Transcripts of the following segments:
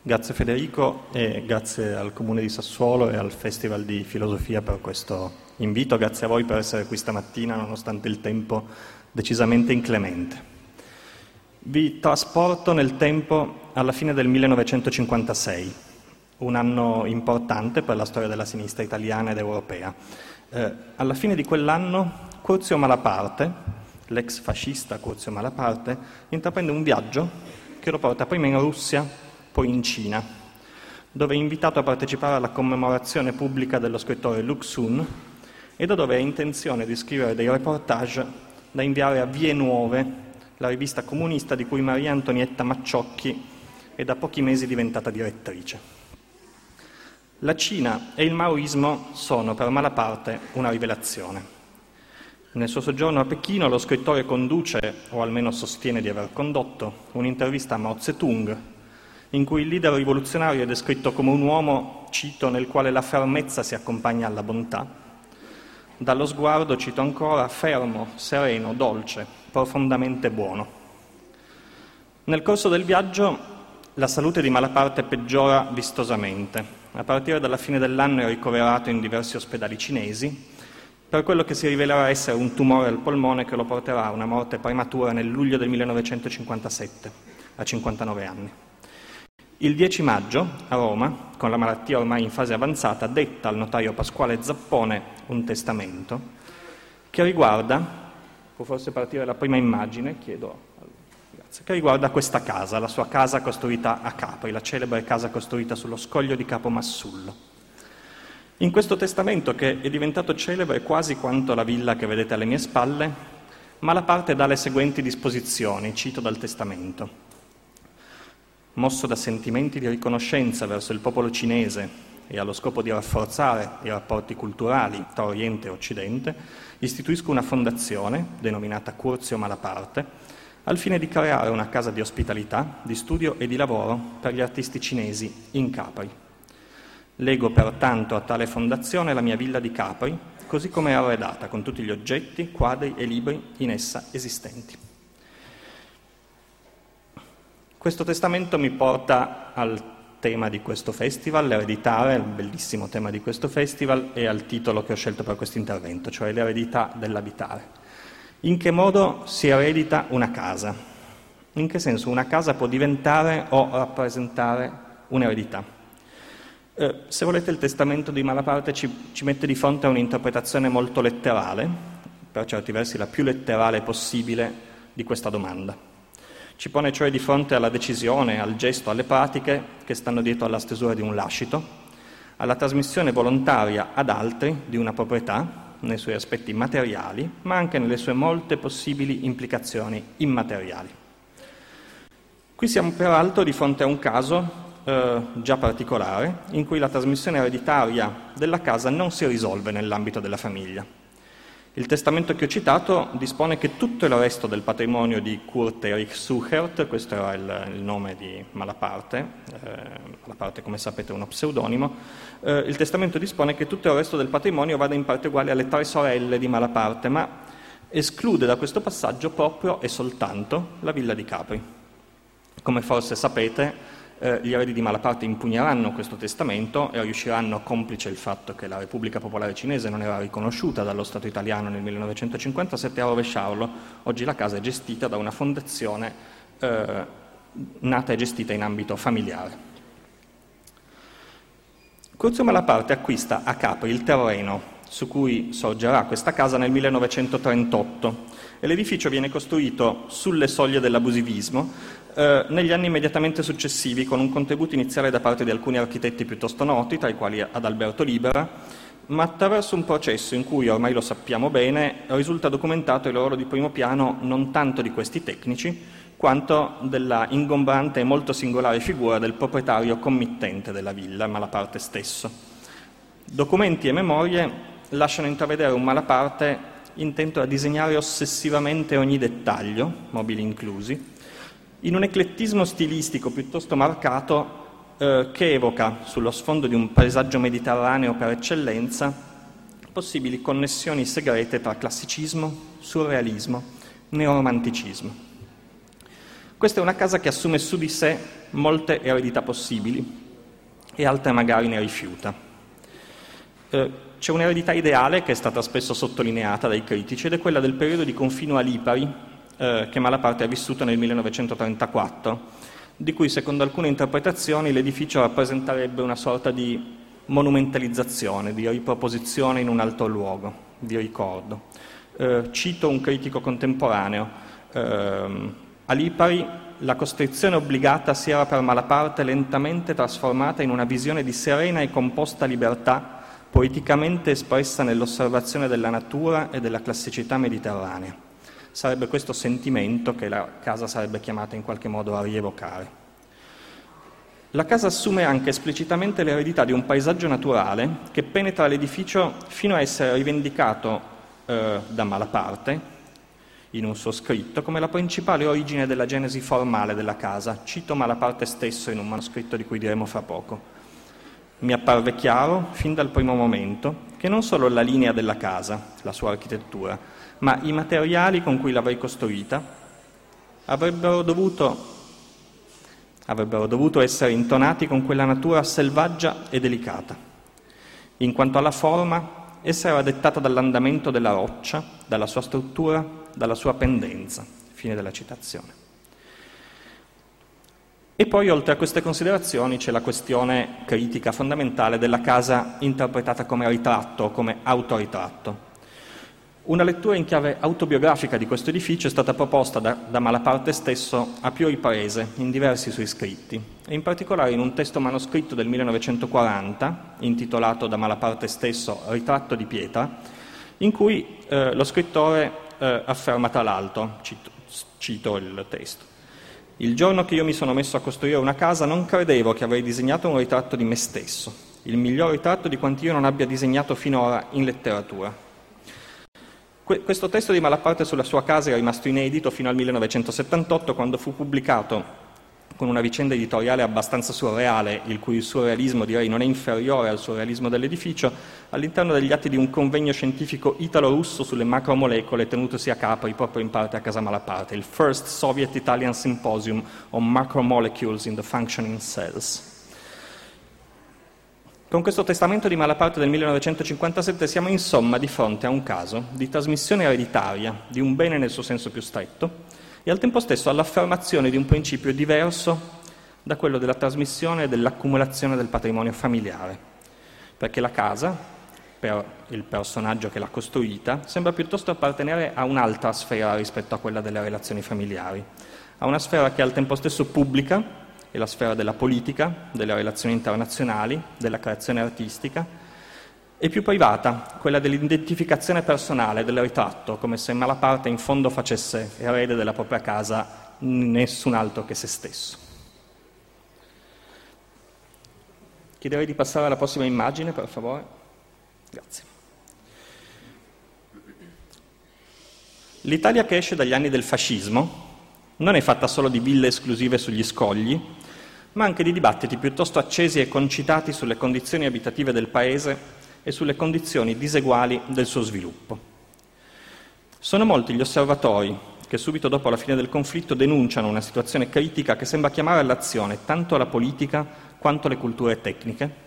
Grazie Federico e grazie al Comune di Sassuolo e al Festival di Filosofia per questo invito. Grazie a voi per essere qui stamattina nonostante il tempo decisamente inclemente. Vi trasporto nel tempo alla fine del 1956, un anno importante per la storia della sinistra italiana ed europea. Eh, alla fine di quell'anno Curzio Malaparte, l'ex fascista Curzio Malaparte, intraprende un viaggio che lo porta prima in Russia, poi in Cina, dove è invitato a partecipare alla commemorazione pubblica dello scrittore Luxun e da dove ha intenzione di scrivere dei reportage da inviare a Vie Nuove, la rivista comunista di cui Maria Antonietta Macciocchi è da pochi mesi diventata direttrice. La Cina e il maoismo sono per Malaparte una rivelazione. Nel suo soggiorno a Pechino lo scrittore conduce, o almeno sostiene di aver condotto, un'intervista a Mao Zedong, in cui il leader rivoluzionario è descritto come un uomo, cito, nel quale la fermezza si accompagna alla bontà. Dallo sguardo, cito ancora, fermo, sereno, dolce, profondamente buono. Nel corso del viaggio la salute di Malaparte peggiora vistosamente. A partire dalla fine dell'anno è ricoverato in diversi ospedali cinesi per quello che si rivelerà essere un tumore al polmone che lo porterà a una morte prematura nel luglio del 1957, a 59 anni. Il 10 maggio, a Roma, con la malattia ormai in fase avanzata, detta al notaio Pasquale Zappone un testamento che riguarda, può forse partire la prima immagine, chiedo, grazie, che riguarda questa casa, la sua casa costruita a Capri, la celebre casa costruita sullo scoglio di Capo Massullo. In questo testamento, che è diventato celebre quasi quanto la villa che vedete alle mie spalle, Malaparte dà le seguenti disposizioni, cito dal testamento. Mosso da sentimenti di riconoscenza verso il popolo cinese e allo scopo di rafforzare i rapporti culturali tra Oriente e Occidente, istituisco una fondazione, denominata Curzio Malaparte, al fine di creare una casa di ospitalità, di studio e di lavoro per gli artisti cinesi in Capri. Lego pertanto a tale fondazione la mia villa di Capri, così come è arredata, con tutti gli oggetti, quadri e libri in essa esistenti. Questo testamento mi porta al tema di questo festival, l'ereditare, il bellissimo tema di questo festival e al titolo che ho scelto per questo intervento, cioè l'eredità dell'abitare. In che modo si eredita una casa? In che senso una casa può diventare o rappresentare un'eredità? Eh, se volete il testamento di Malaparte ci, ci mette di fronte a un'interpretazione molto letterale, per certi versi la più letterale possibile di questa domanda. Ci pone cioè di fronte alla decisione, al gesto, alle pratiche che stanno dietro alla stesura di un lascito, alla trasmissione volontaria ad altri di una proprietà nei suoi aspetti materiali, ma anche nelle sue molte possibili implicazioni immateriali. Qui siamo peraltro di fronte a un caso eh, già particolare, in cui la trasmissione ereditaria della casa non si risolve nell'ambito della famiglia. Il testamento che ho citato dispone che tutto il resto del patrimonio di Kurt Erich Suchert, questo era il, il nome di Malaparte, eh, Malaparte come sapete è uno pseudonimo, eh, il testamento dispone che tutto il resto del patrimonio vada in parte uguale alle tre sorelle di Malaparte, ma esclude da questo passaggio proprio e soltanto la villa di Capri. Come forse sapete, eh, gli eredi di Malaparte impugneranno questo testamento e riusciranno, complice il fatto che la Repubblica Popolare Cinese non era riconosciuta dallo Stato italiano nel 1957, a rovesciarlo. Oggi la casa è gestita da una fondazione eh, nata e gestita in ambito familiare. Curzio Malaparte acquista a Capri il terreno su cui sorgerà questa casa nel 1938 e l'edificio viene costruito sulle soglie dell'abusivismo eh, negli anni immediatamente successivi con un contributo iniziale da parte di alcuni architetti piuttosto noti, tra i quali Adalberto Libera, ma attraverso un processo in cui, ormai lo sappiamo bene, risulta documentato il ruolo di primo piano non tanto di questi tecnici, quanto della ingombrante e molto singolare figura del proprietario committente della villa, Malaparte stesso. Documenti e memorie lasciano intravedere un Malaparte intento a disegnare ossessivamente ogni dettaglio, mobili inclusi, in un eclettismo stilistico piuttosto marcato eh, che evoca, sullo sfondo di un paesaggio mediterraneo per eccellenza, possibili connessioni segrete tra classicismo, surrealismo, neoromanticismo. Questa è una casa che assume su di sé molte eredità possibili e altre magari ne rifiuta. Eh, c'è un'eredità ideale che è stata spesso sottolineata dai critici ed è quella del periodo di confino a Lipari eh, che Malaparte ha vissuto nel 1934, di cui secondo alcune interpretazioni l'edificio rappresenterebbe una sorta di monumentalizzazione, di riproposizione in un altro luogo, di ricordo. Eh, cito un critico contemporaneo. Eh, a Lipari la costrizione obbligata si era per Malaparte lentamente trasformata in una visione di serena e composta libertà, poeticamente espressa nell'osservazione della natura e della classicità mediterranea. Sarebbe questo sentimento che la casa sarebbe chiamata in qualche modo a rievocare. La casa assume anche esplicitamente l'eredità di un paesaggio naturale che penetra l'edificio fino a essere rivendicato eh, da Malaparte, in un suo scritto come la principale origine della genesi formale della casa. Cito Malaparte stesso in un manoscritto di cui diremo fra poco. Mi apparve chiaro, fin dal primo momento, che non solo la linea della casa, la sua architettura, ma i materiali con cui l'avrei costruita avrebbero dovuto, avrebbero dovuto essere intonati con quella natura selvaggia e delicata. In quanto alla forma, essa era dettata dall'andamento della roccia, dalla sua struttura dalla sua pendenza. Fine della citazione. E poi, oltre a queste considerazioni, c'è la questione critica fondamentale della casa interpretata come ritratto come autoritratto. Una lettura in chiave autobiografica di questo edificio è stata proposta da, da, Malaparte stesso a più riprese in diversi suoi scritti, e in particolare in un testo manoscritto del 1940, intitolato da Malaparte stesso Ritratto di pietra, in cui eh, lo scrittore eh, afferma tra l'altro, cito, cito il testo, il giorno che io mi sono messo a costruire una casa non credevo che avrei disegnato un ritratto di me stesso, il miglior ritratto di quanti io non abbia disegnato finora in letteratura. Questo testo di Malaparte sulla sua casa è rimasto inedito fino al 1978 quando fu pubblicato con una vicenda editoriale abbastanza surreale, il cui surrealismo direi non è inferiore al surrealismo dell'edificio, all'interno degli atti di un convegno scientifico italo-russo sulle macromolecole tenutosi a Capri proprio in parte a casa Malaparte, il First Soviet Italian Symposium on Macromolecules in the Functioning Cells. Con questo testamento di Malaparte del 1957 siamo insomma di fronte a un caso di trasmissione ereditaria di un bene nel suo senso più stretto, e al tempo stesso all'affermazione di un principio diverso da quello della trasmissione e dell'accumulazione del patrimonio familiare, perché la casa, per il personaggio che l'ha costruita, sembra piuttosto appartenere a un'altra sfera rispetto a quella delle relazioni familiari, a una sfera che è al tempo stesso pubblica, la sfera della politica, delle relazioni internazionali, della creazione artistica, e più privata, quella dell'identificazione personale, del ritratto, come se Malaparte in fondo facesse erede della propria casa nessun altro che se stesso. Chiederei di passare alla prossima immagine, per favore. Grazie. L'Italia che esce dagli anni del fascismo non è fatta solo di ville esclusive sugli scogli, ma anche di dibattiti piuttosto accesi e concitati sulle condizioni abitative del Paese e sulle condizioni diseguali del suo sviluppo. Sono molti gli osservatori che subito dopo la fine del conflitto denunciano una situazione critica che sembra chiamare all'azione tanto la politica quanto le culture tecniche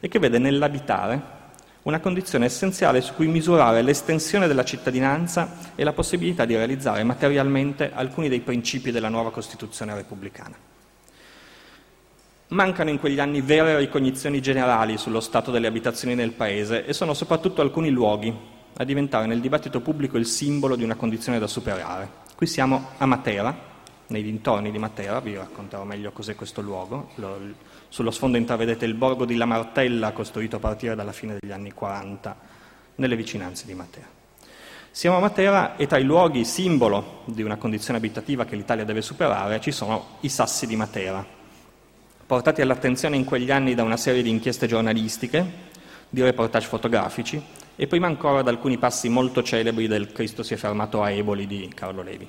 e che vede nell'abitare una condizione essenziale su cui misurare l'estensione della cittadinanza e la possibilità di realizzare materialmente alcuni dei principi della nuova Costituzione repubblicana. Mancano in quegli anni vere ricognizioni generali sullo stato delle abitazioni nel Paese e sono soprattutto alcuni luoghi a diventare nel dibattito pubblico il simbolo di una condizione da superare. Qui siamo a Matera, nei dintorni di Matera, vi racconterò meglio cos'è questo luogo. Lo, sullo sfondo intravedete il borgo di La Martella, costruito a partire dalla fine degli anni 40, nelle vicinanze di Matera. Siamo a Matera e tra i luoghi simbolo di una condizione abitativa che l'Italia deve superare ci sono i sassi di Matera, portati all'attenzione in quegli anni da una serie di inchieste giornalistiche, di reportage fotografici e prima ancora da alcuni passi molto celebri del Cristo si è fermato a Eboli di Carlo Levi.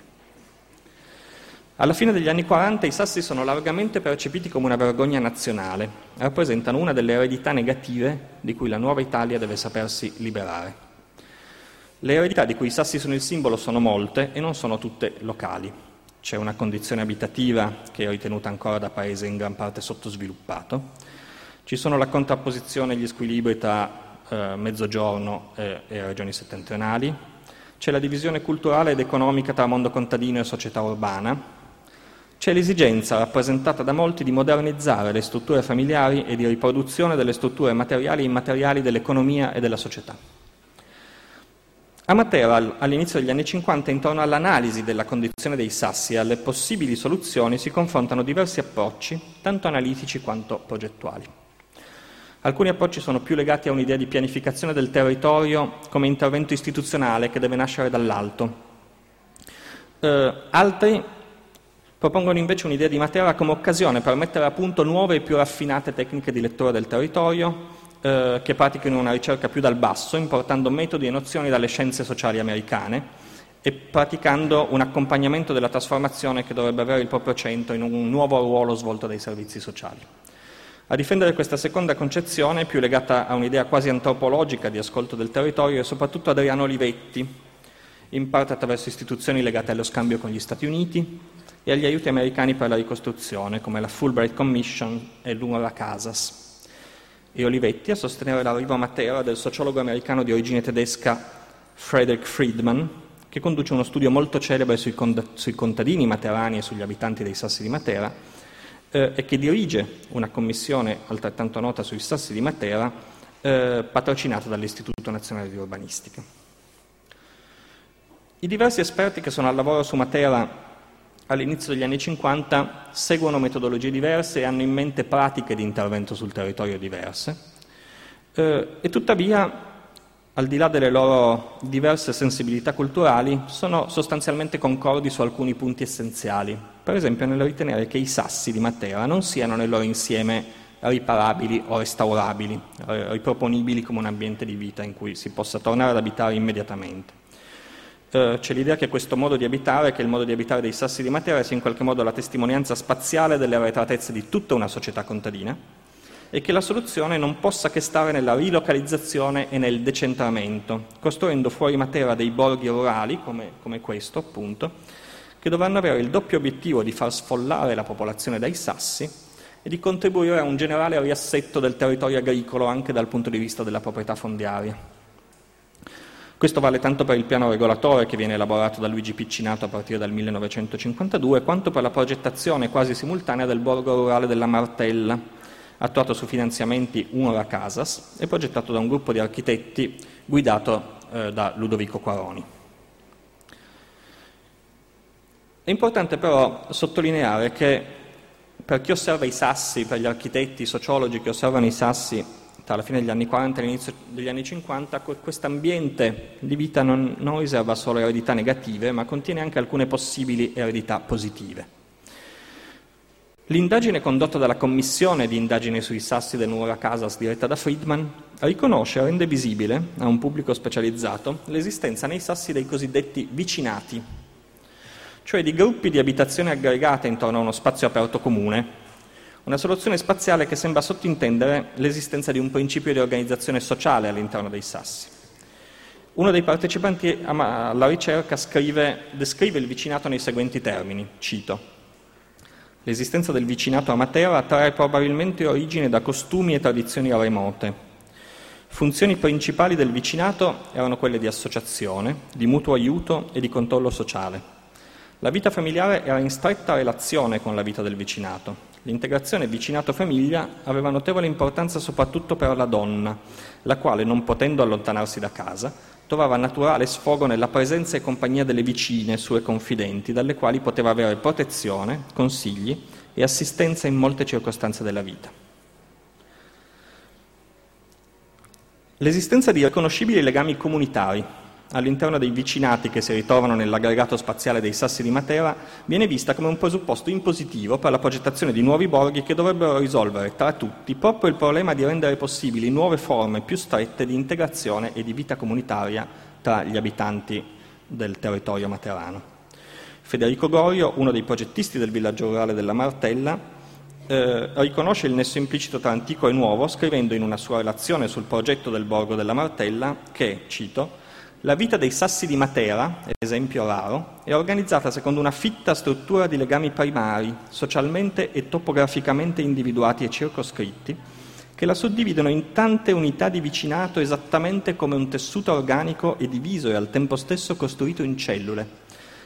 Alla fine degli anni 40 i sassi sono largamente percepiti come una vergogna nazionale, rappresentano una delle eredità negative di cui la nuova Italia deve sapersi liberare. Le eredità di cui i sassi sono il simbolo sono molte e non sono tutte locali. C'è una condizione abitativa che è ritenuta ancora da paese in gran parte sottosviluppato, ci sono la contrapposizione e gli squilibri tra eh, mezzogiorno e, e regioni settentrionali, c'è la divisione culturale ed economica tra mondo contadino e società urbana, c'è l'esigenza, rappresentata da molti, di modernizzare le strutture familiari e di riproduzione delle strutture materiali e immateriali dell'economia e della società. A Matera, all'inizio degli anni 50, intorno all'analisi della condizione dei sassi e alle possibili soluzioni si confrontano diversi approcci, tanto analitici quanto progettuali. Alcuni approcci sono più legati a un'idea di pianificazione del territorio come intervento istituzionale che deve nascere dall'alto. Eh, altri Propongono invece un'idea di Matera come occasione per mettere a punto nuove e più raffinate tecniche di lettura del territorio eh, che pratichino una ricerca più dal basso, importando metodi e nozioni dalle scienze sociali americane e praticando un accompagnamento della trasformazione che dovrebbe avere il proprio centro in un nuovo ruolo svolto dai servizi sociali. A difendere questa seconda concezione, più legata a un'idea quasi antropologica di ascolto del territorio, è soprattutto Adriano Olivetti, in parte attraverso istituzioni legate allo scambio con gli Stati Uniti, e agli aiuti americani per la ricostruzione, come la Fulbright Commission e l'UNRWA Casas. E Olivetti a sostenere l'arrivo a Matera del sociologo americano di origine tedesca Frederick Friedman, che conduce uno studio molto celebre sui, cond- sui contadini materani e sugli abitanti dei sassi di Matera, eh, e che dirige una commissione altrettanto nota sui sassi di Matera, eh, patrocinata dall'Istituto Nazionale di Urbanistica. I diversi esperti che sono al lavoro su Matera all'inizio degli anni 50 seguono metodologie diverse e hanno in mente pratiche di intervento sul territorio diverse eh, e tuttavia, al di là delle loro diverse sensibilità culturali, sono sostanzialmente concordi su alcuni punti essenziali, per esempio nel ritenere che i sassi di Matera non siano nel loro insieme riparabili o restaurabili, eh, riproponibili come un ambiente di vita in cui si possa tornare ad abitare immediatamente. Eh, c'è l'idea che questo modo di abitare, che il modo di abitare dei sassi di Matera, sia in qualche modo la testimonianza spaziale delle arretratezze di tutta una società contadina e che la soluzione non possa che stare nella rilocalizzazione e nel decentramento, costruendo fuori Matera dei borghi rurali, come, come questo appunto, che dovranno avere il doppio obiettivo di far sfollare la popolazione dai sassi e di contribuire a un generale riassetto del territorio agricolo anche dal punto di vista della proprietà fondiaria. Questo vale tanto per il piano regolatore che viene elaborato da Luigi Piccinato a partire dal 1952, quanto per la progettazione quasi simultanea del borgo rurale della Martella, attuato su finanziamenti Unora Casas e progettato da un gruppo di architetti guidato eh, da Ludovico Quaroni. È importante però sottolineare che per chi osserva i sassi, per gli architetti, i sociologi che osservano i sassi tra la fine degli anni 40 e l'inizio degli anni 50, questo ambiente di vita non, non riserva solo eredità negative, ma contiene anche alcune possibili eredità positive. L'indagine condotta dalla Commissione di indagine sui sassi del Nuova Casas, diretta da Friedman, riconosce e rende visibile a un pubblico specializzato l'esistenza nei sassi dei cosiddetti vicinati, cioè di gruppi di abitazione aggregate intorno a uno spazio aperto comune, una soluzione spaziale che sembra sottintendere l'esistenza di un principio di organizzazione sociale all'interno dei sassi. Uno dei partecipanti alla ricerca scrive, descrive il vicinato nei seguenti termini, cito, L'esistenza del vicinato a Matera trae probabilmente origine da costumi e tradizioni remote. Funzioni principali del vicinato erano quelle di associazione, di mutuo aiuto e di controllo sociale. La vita familiare era in stretta relazione con la vita del vicinato. L'integrazione vicinato-famiglia aveva notevole importanza soprattutto per la donna, la quale, non potendo allontanarsi da casa, trovava naturale sfogo nella presenza e compagnia delle vicine, sue confidenti, dalle quali poteva avere protezione, consigli e assistenza in molte circostanze della vita. L'esistenza di riconoscibili legami comunitari all'interno dei vicinati che si ritrovano nell'aggregato spaziale dei Sassi di Matera viene vista come un presupposto impositivo per la progettazione di nuovi borghi che dovrebbero risolvere tra tutti proprio il problema di rendere possibili nuove forme più strette di integrazione e di vita comunitaria tra gli abitanti del territorio materano. Federico Gorio, uno dei progettisti del villaggio rurale della Martella, eh, riconosce il nesso implicito tra antico e nuovo scrivendo in una sua relazione sul progetto del borgo della Martella che, cito, La vita dei sassi di Matera, esempio raro, è organizzata secondo una fitta struttura di legami primari, socialmente e topograficamente individuati e circoscritti, che la suddividono in tante unità di vicinato esattamente come un tessuto organico e diviso e al tempo stesso costruito in cellule,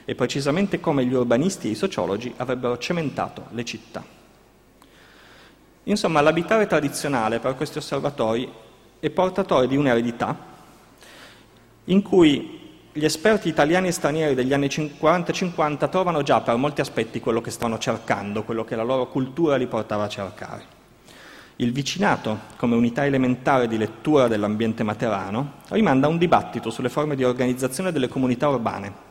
e precisamente come gli urbanisti e i sociologi avrebbero cementato le città. Insomma, l'abitare tradizionale per questi osservatori è portatore di un'eredità in cui gli esperti italiani e stranieri degli anni 40 e 50 trovano già per molti aspetti quello che stavano cercando, quello che la loro cultura li portava a cercare. Il vicinato, come unità elementare di lettura dell'ambiente materano, rimanda a un dibattito sulle forme di organizzazione delle comunità urbane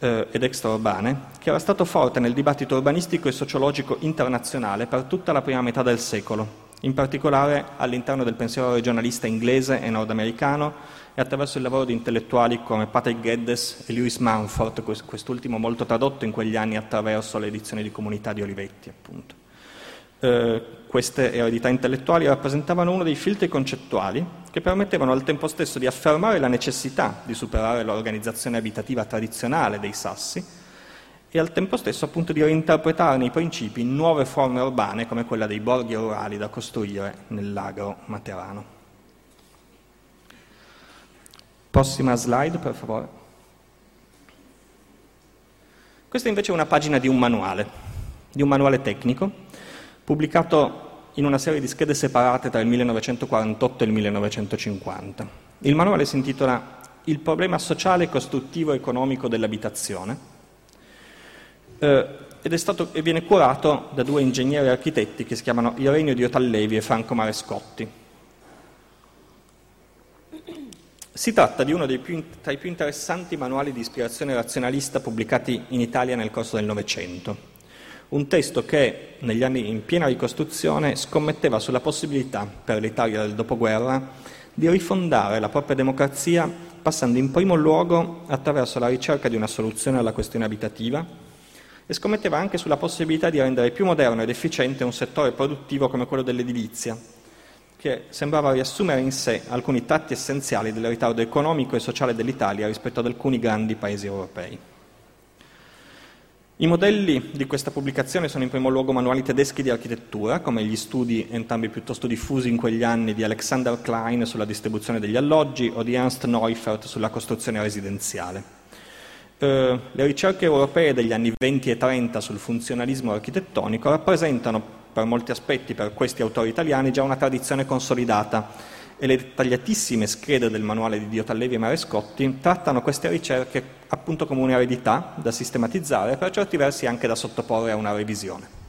eh, ed extraurbane, che era stato forte nel dibattito urbanistico e sociologico internazionale per tutta la prima metà del secolo, in particolare all'interno del pensiero regionalista inglese e nordamericano, e attraverso il lavoro di intellettuali come Patrick Geddes e Lewis Mumford, quest'ultimo molto tradotto in quegli anni attraverso le edizioni di comunità di Olivetti. Appunto. Eh, queste eredità intellettuali rappresentavano uno dei filtri concettuali che permettevano al tempo stesso di affermare la necessità di superare l'organizzazione abitativa tradizionale dei sassi e al tempo stesso appunto di reinterpretarne i principi in nuove forme urbane come quella dei borghi rurali da costruire nell'agro materano. Prossima slide, per favore. Questa invece è una pagina di un manuale, di un manuale tecnico, pubblicato in una serie di schede separate tra il 1948 e il 1950. Il manuale si intitola Il problema sociale, costruttivo e economico dell'abitazione eh, ed è stato, e viene curato da due ingegneri architetti che si chiamano Irenio Diotallevi e Franco Marescotti. Si tratta di uno più, tra i più interessanti manuali di ispirazione razionalista pubblicati in Italia nel corso del Novecento. Un testo che, negli anni in piena ricostruzione, scommetteva sulla possibilità, per l'Italia del dopoguerra, di rifondare la propria democrazia passando in primo luogo attraverso la ricerca di una soluzione alla questione abitativa e scommetteva anche sulla possibilità di rendere più moderno ed efficiente un settore produttivo come quello dell'edilizia, che sembrava riassumere in sé alcuni tratti essenziali del ritardo economico e sociale dell'Italia rispetto ad alcuni grandi paesi europei. I modelli di questa pubblicazione sono in primo luogo manuali tedeschi di architettura, come gli studi, entrambi piuttosto diffusi in quegli anni, di Alexander Klein sulla distribuzione degli alloggi o di Ernst Neufert sulla costruzione residenziale. Eh, le ricerche europee degli anni 20 e 30 sul funzionalismo architettonico rappresentano per molti aspetti per questi autori italiani già una tradizione consolidata e le dettagliatissime schede del manuale di Diotallevi e Marescotti trattano queste ricerche appunto come un'eredità da sistematizzare e per certi versi anche da sottoporre a una revisione.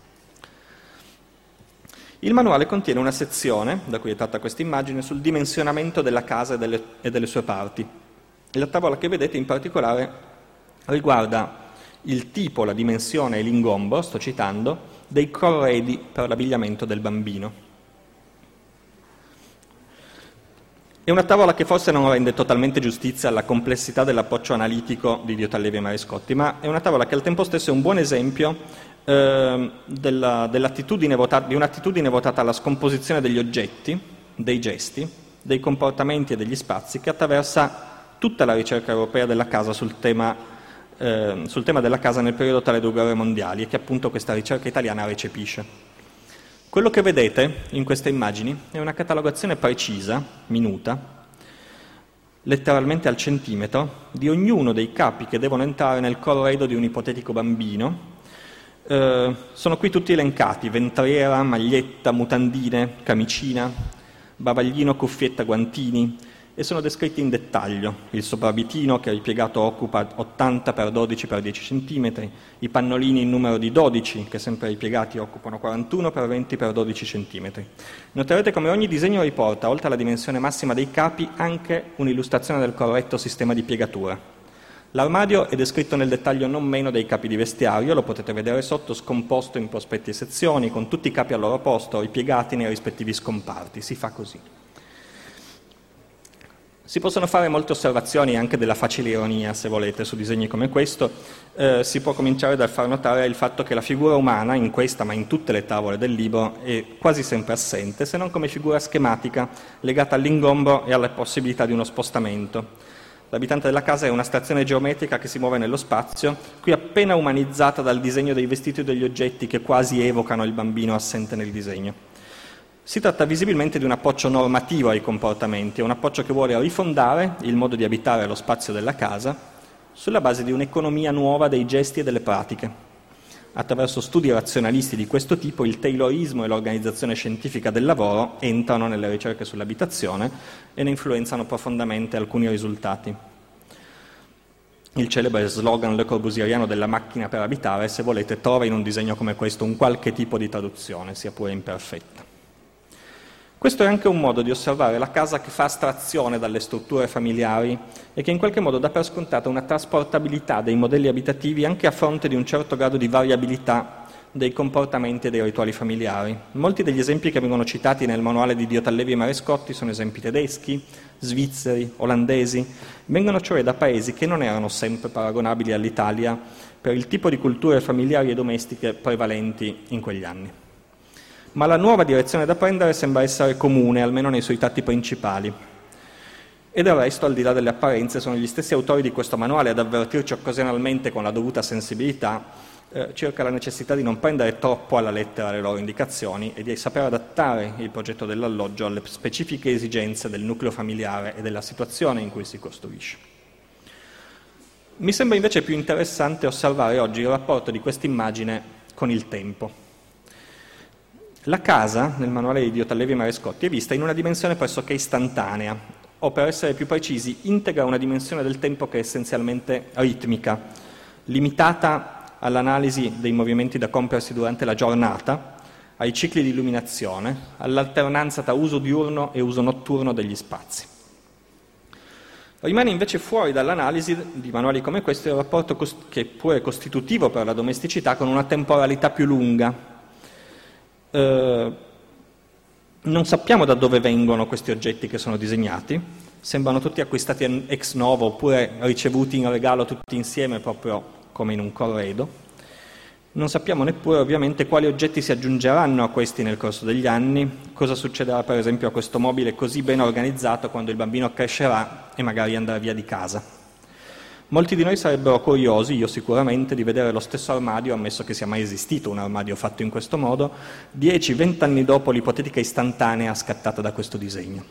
Il manuale contiene una sezione, da cui è tratta questa immagine, sul dimensionamento della casa e delle, e delle sue parti. La tavola che vedete in particolare riguarda il tipo, la dimensione e l'ingombo, sto citando, dei corredi per l'abbigliamento del bambino. È una tavola che forse non rende totalmente giustizia alla complessità dell'approccio analitico di Diotallevi e Marescotti, ma è una tavola che al tempo stesso è un buon esempio eh, della, votata, di un'attitudine votata alla scomposizione degli oggetti, dei gesti, dei comportamenti e degli spazi che attraversa tutta la ricerca europea della casa sul tema eh, sul tema della casa nel periodo tra le due guerre mondiali e che appunto questa ricerca italiana recepisce. Quello che vedete in queste immagini è una catalogazione precisa, minuta, letteralmente al centimetro, di ognuno dei capi che devono entrare nel corredo di un ipotetico bambino. Eh, sono qui tutti elencati, ventriera, maglietta, mutandine, camicina, bavaglino, cuffietta, guantini, e sono descritti in dettaglio. Il soprabitino che ripiegato occupa 80 x 12 x 10 cm, i pannolini in numero di 12 che sempre ripiegati occupano 41 x 20 x 12 cm. Noterete come ogni disegno riporta, oltre alla dimensione massima dei capi, anche un'illustrazione del corretto sistema di piegatura. L'armadio è descritto nel dettaglio non meno dei capi di vestiario, lo potete vedere sotto, scomposto in prospetti e sezioni, con tutti i capi al loro posto, ripiegati nei rispettivi scomparti. Si fa così. Si possono fare molte osservazioni anche della facile ironia, se volete, su disegni come questo. Eh, si può cominciare dal far notare il fatto che la figura umana, in questa ma in tutte le tavole del libro, è quasi sempre assente, se non come figura schematica legata all'ingombro e alla possibilità di uno spostamento. L'abitante della casa è una stazione geometrica che si muove nello spazio, qui appena umanizzata dal disegno dei vestiti e degli oggetti che quasi evocano il bambino assente nel disegno. Si tratta visibilmente di un approccio normativo ai comportamenti, un approccio che vuole rifondare il modo di abitare lo spazio della casa sulla base di un'economia nuova dei gesti e delle pratiche. Attraverso studi razionalisti di questo tipo il taylorismo e l'organizzazione scientifica del lavoro entrano nelle ricerche sull'abitazione e ne influenzano profondamente alcuni risultati. Il celebre slogan Le Corbusieriano della macchina per abitare, se volete, trova in un disegno come questo un qualche tipo di traduzione, sia pure imperfetta. Questo è anche un modo di osservare la casa che fa astrazione dalle strutture familiari e che in qualche modo dà per scontata una trasportabilità dei modelli abitativi anche a fronte di un certo grado di variabilità dei comportamenti e dei rituali familiari. Molti degli esempi che vengono citati nel manuale di Diotallevi e Marescotti sono esempi tedeschi, svizzeri, olandesi, vengono cioè da paesi che non erano sempre paragonabili all'Italia per il tipo di culture familiari e domestiche prevalenti in quegli anni ma la nuova direzione da prendere sembra essere comune, almeno nei suoi tratti principali. E del resto, al di là delle apparenze, sono gli stessi autori di questo manuale ad avvertirci occasionalmente con la dovuta sensibilità eh, circa la necessità di non prendere troppo alla lettera le loro indicazioni e di saper adattare il progetto dell'alloggio alle specifiche esigenze del nucleo familiare e della situazione in cui si costruisce. Mi sembra invece più interessante osservare oggi il rapporto di questa immagine con il tempo. La casa, nel manuale di Diotallevi e Marescotti, è vista in una dimensione pressoché istantanea, o per essere più precisi, integra una dimensione del tempo che è essenzialmente ritmica, limitata all'analisi dei movimenti da compiersi durante la giornata, ai cicli di illuminazione, all'alternanza tra uso diurno e uso notturno degli spazi. Rimane invece fuori dall'analisi di manuali come questo il rapporto che è pure costitutivo per la domesticità con una temporalità più lunga, eh, non sappiamo da dove vengono questi oggetti che sono disegnati, sembrano tutti acquistati ex novo oppure ricevuti in regalo tutti insieme proprio come in un corredo. Non sappiamo neppure ovviamente quali oggetti si aggiungeranno a questi nel corso degli anni, cosa succederà per esempio a questo mobile così ben organizzato quando il bambino crescerà e magari andrà via di casa. Molti di noi sarebbero curiosi, io sicuramente, di vedere lo stesso armadio, ammesso che sia mai esistito un armadio fatto in questo modo, 10-20 anni dopo l'ipotetica istantanea scattata da questo disegno.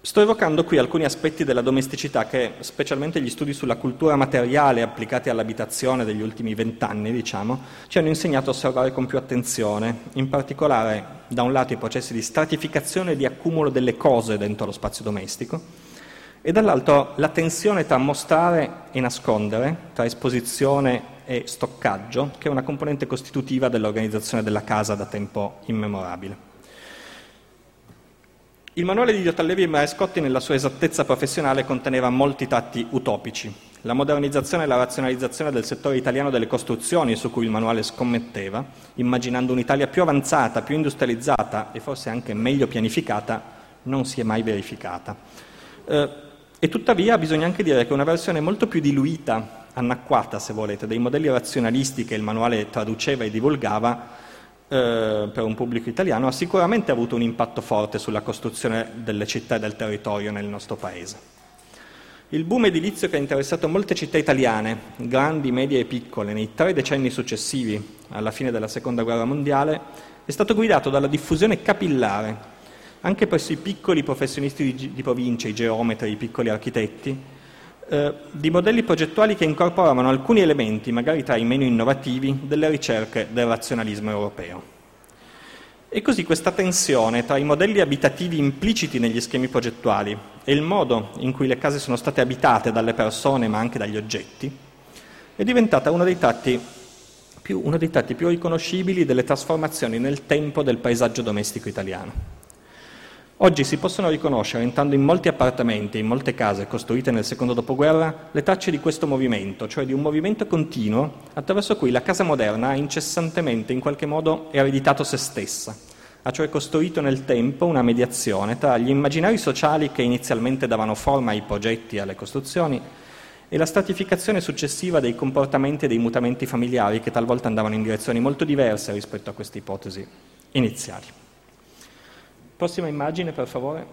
Sto evocando qui alcuni aspetti della domesticità che, specialmente gli studi sulla cultura materiale applicati all'abitazione degli ultimi vent'anni, diciamo, ci hanno insegnato a osservare con più attenzione, in particolare, da un lato, i processi di stratificazione e di accumulo delle cose dentro lo spazio domestico, e dall'altro la tensione tra mostrare e nascondere, tra esposizione e stoccaggio, che è una componente costitutiva dell'organizzazione della casa da tempo immemorabile. Il manuale di Diotallevi e Marescotti nella sua esattezza professionale conteneva molti tratti utopici. La modernizzazione e la razionalizzazione del settore italiano delle costruzioni su cui il manuale scommetteva, immaginando un'Italia più avanzata, più industrializzata e forse anche meglio pianificata, non si è mai verificata. Eh, e tuttavia bisogna anche dire che una versione molto più diluita, anacquata se volete, dei modelli razionalisti che il manuale traduceva e divulgava eh, per un pubblico italiano ha sicuramente avuto un impatto forte sulla costruzione delle città e del territorio nel nostro paese. Il boom edilizio che ha interessato molte città italiane, grandi, medie e piccole, nei tre decenni successivi alla fine della Seconda Guerra Mondiale, è stato guidato dalla diffusione capillare anche presso i piccoli professionisti di, di provincia, i geometri, i piccoli architetti, eh, di modelli progettuali che incorporavano alcuni elementi, magari tra i meno innovativi, delle ricerche del razionalismo europeo. E così questa tensione tra i modelli abitativi impliciti negli schemi progettuali e il modo in cui le case sono state abitate dalle persone ma anche dagli oggetti è diventata uno dei tratti più, più riconoscibili delle trasformazioni nel tempo del paesaggio domestico italiano. Oggi si possono riconoscere, entrando in molti appartamenti e in molte case costruite nel secondo dopoguerra, le tracce di questo movimento, cioè di un movimento continuo attraverso cui la casa moderna ha incessantemente in qualche modo ereditato se stessa, ha cioè costruito nel tempo una mediazione tra gli immaginari sociali che inizialmente davano forma ai progetti e alle costruzioni e la stratificazione successiva dei comportamenti e dei mutamenti familiari che talvolta andavano in direzioni molto diverse rispetto a queste ipotesi iniziali. Prossima immagine, per favore.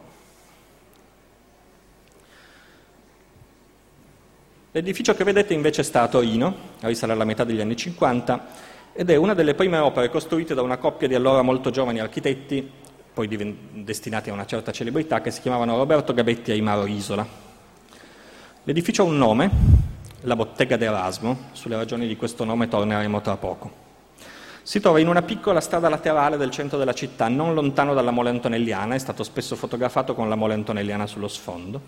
L'edificio che vedete invece sta a Torino, risale alla metà degli anni 50, ed è una delle prime opere costruite da una coppia di allora molto giovani architetti, poi destinati a una certa celebrità, che si chiamavano Roberto Gabetti e Aimaro Isola. L'edificio ha un nome, la Bottega d'Erasmo, sulle ragioni di questo nome torneremo tra poco. Si trova in una piccola strada laterale del centro della città, non lontano dalla Mole Antonelliana, è stato spesso fotografato con la Mole Antonelliana sullo sfondo,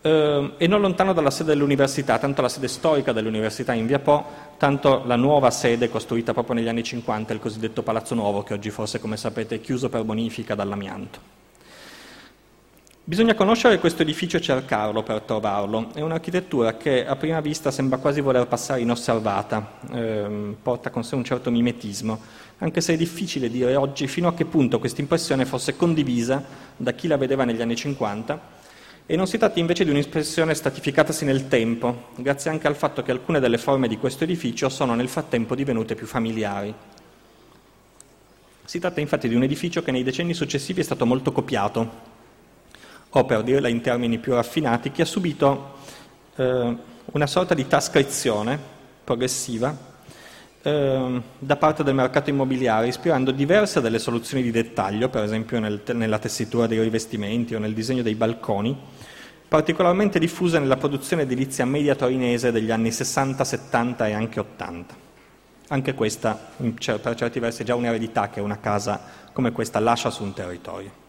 eh, e non lontano dalla sede dell'università, tanto la sede storica dell'università in Via Po, tanto la nuova sede costruita proprio negli anni 50, il cosiddetto Palazzo Nuovo, che oggi forse, come sapete, è chiuso per bonifica dall'amianto. Bisogna conoscere questo edificio e cercarlo per trovarlo. È un'architettura che a prima vista sembra quasi voler passare inosservata, ehm, porta con sé un certo mimetismo, anche se è difficile dire oggi fino a che punto questa impressione fosse condivisa da chi la vedeva negli anni 50 e non si tratta invece di un'espressione stratificatasi nel tempo, grazie anche al fatto che alcune delle forme di questo edificio sono nel frattempo divenute più familiari. Si tratta infatti di un edificio che nei decenni successivi è stato molto copiato o per dirla in termini più raffinati, che ha subito eh, una sorta di trascrizione progressiva eh, da parte del mercato immobiliare, ispirando diverse delle soluzioni di dettaglio, per esempio nel, nella tessitura dei rivestimenti o nel disegno dei balconi, particolarmente diffuse nella produzione edilizia media torinese degli anni 60, 70 e anche 80. Anche questa, per certi versi, è già un'eredità che una casa come questa lascia su un territorio.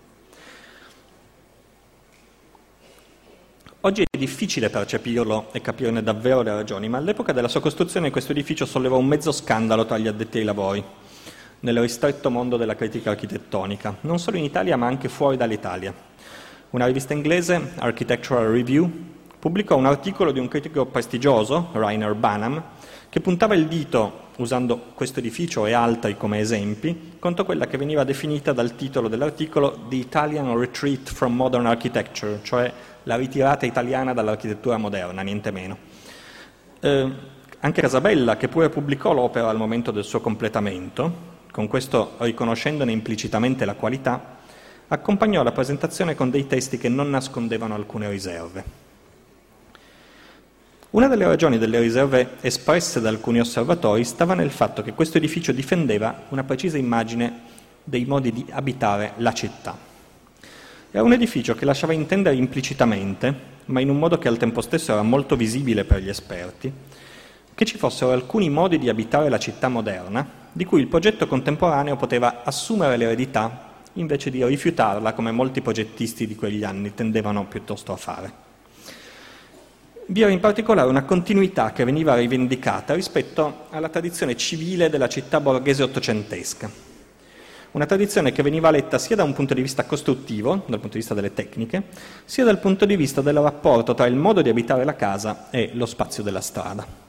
Oggi è difficile percepirlo e capirne davvero le ragioni, ma all'epoca della sua costruzione questo edificio sollevò un mezzo scandalo tra gli addetti ai lavori, nel ristretto mondo della critica architettonica, non solo in Italia ma anche fuori dall'Italia. Una rivista inglese, Architectural Review, pubblicò un articolo di un critico prestigioso, Rainer Banham, che puntava il dito, usando questo edificio e altri come esempi, contro quella che veniva definita dal titolo dell'articolo The Italian Retreat from Modern Architecture, cioè la ritirata italiana dall'architettura moderna, niente meno. Eh, anche Casabella, che pure pubblicò l'opera al momento del suo completamento, con questo riconoscendone implicitamente la qualità, accompagnò la presentazione con dei testi che non nascondevano alcune riserve. Una delle ragioni delle riserve espresse da alcuni osservatori stava nel fatto che questo edificio difendeva una precisa immagine dei modi di abitare la città. Era un edificio che lasciava intendere implicitamente, ma in un modo che al tempo stesso era molto visibile per gli esperti, che ci fossero alcuni modi di abitare la città moderna, di cui il progetto contemporaneo poteva assumere l'eredità invece di rifiutarla come molti progettisti di quegli anni tendevano piuttosto a fare. Vi era in particolare una continuità che veniva rivendicata rispetto alla tradizione civile della città borghese ottocentesca, una tradizione che veniva letta sia da un punto di vista costruttivo, dal punto di vista delle tecniche, sia dal punto di vista del rapporto tra il modo di abitare la casa e lo spazio della strada.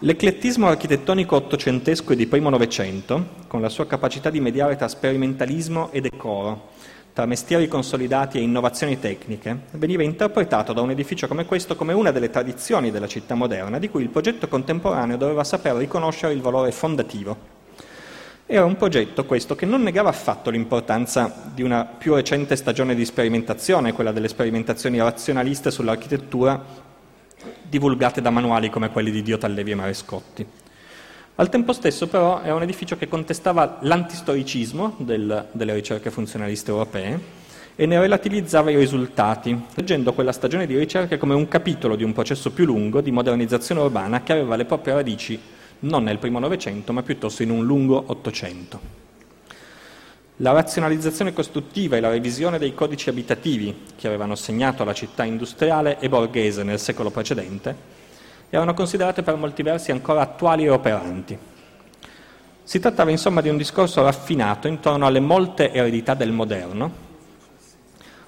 L'eclettismo architettonico ottocentesco e di primo Novecento, con la sua capacità di mediare tra sperimentalismo e decoro, tra mestieri consolidati e innovazioni tecniche, veniva interpretato da un edificio come questo come una delle tradizioni della città moderna, di cui il progetto contemporaneo doveva saper riconoscere il valore fondativo. Era un progetto questo che non negava affatto l'importanza di una più recente stagione di sperimentazione, quella delle sperimentazioni razionaliste sull'architettura divulgate da manuali come quelli di Dio Tallevi e Marescotti. Al tempo stesso però era un edificio che contestava l'antistoricismo del, delle ricerche funzionaliste europee e ne relativizzava i risultati, leggendo quella stagione di ricerche come un capitolo di un processo più lungo di modernizzazione urbana che aveva le proprie radici non nel primo Novecento, ma piuttosto in un lungo Ottocento. La razionalizzazione costruttiva e la revisione dei codici abitativi che avevano segnato la città industriale e borghese nel secolo precedente erano considerate per molti versi ancora attuali e operanti. Si trattava insomma di un discorso raffinato intorno alle molte eredità del moderno,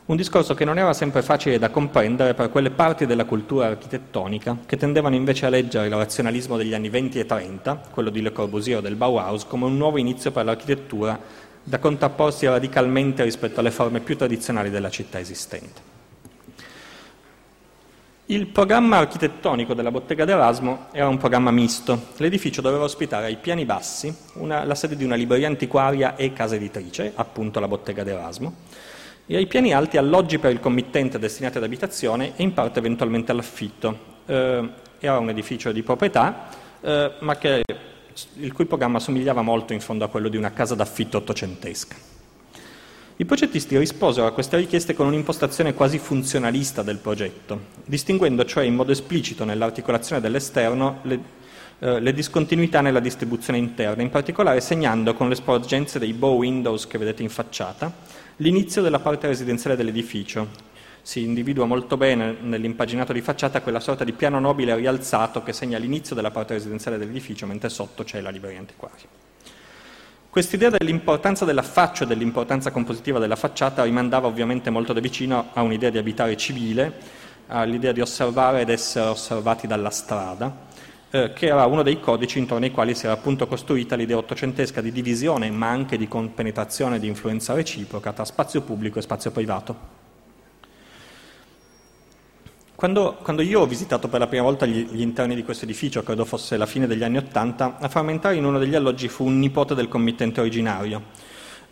un discorso che non era sempre facile da comprendere per quelle parti della cultura architettonica che tendevano invece a leggere il razionalismo degli anni 20 e 30, quello di Le Corbusier o del Bauhaus, come un nuovo inizio per l'architettura da contrapporsi radicalmente rispetto alle forme più tradizionali della città esistente. Il programma architettonico della Bottega d'Erasmo era un programma misto. L'edificio doveva ospitare ai piani bassi una, la sede di una libreria antiquaria e casa editrice, appunto la Bottega d'Erasmo, e ai piani alti alloggi per il committente destinati ad abitazione e in parte eventualmente all'affitto. Eh, era un edificio di proprietà, eh, ma che, il cui programma somigliava molto in fondo a quello di una casa d'affitto ottocentesca. I progettisti risposero a queste richieste con un'impostazione quasi funzionalista del progetto, distinguendo cioè in modo esplicito nell'articolazione dell'esterno le, eh, le discontinuità nella distribuzione interna, in particolare segnando con le sporgenze dei bow windows che vedete in facciata l'inizio della parte residenziale dell'edificio. Si individua molto bene nell'impaginato di facciata quella sorta di piano nobile rialzato che segna l'inizio della parte residenziale dell'edificio, mentre sotto c'è la libreria antiquaria. Quest'idea dell'importanza dell'affaccio e dell'importanza compositiva della facciata rimandava ovviamente molto da vicino a un'idea di abitare civile, all'idea di osservare ed essere osservati dalla strada, eh, che era uno dei codici intorno ai quali si era appunto costruita l'idea ottocentesca di divisione, ma anche di compenetrazione e di influenza reciproca tra spazio pubblico e spazio privato. Quando, quando, io ho visitato per la prima volta gli, gli, interni di questo edificio, credo fosse la fine degli anni Ottanta, a frammentare in uno degli alloggi fu un nipote del committente originario.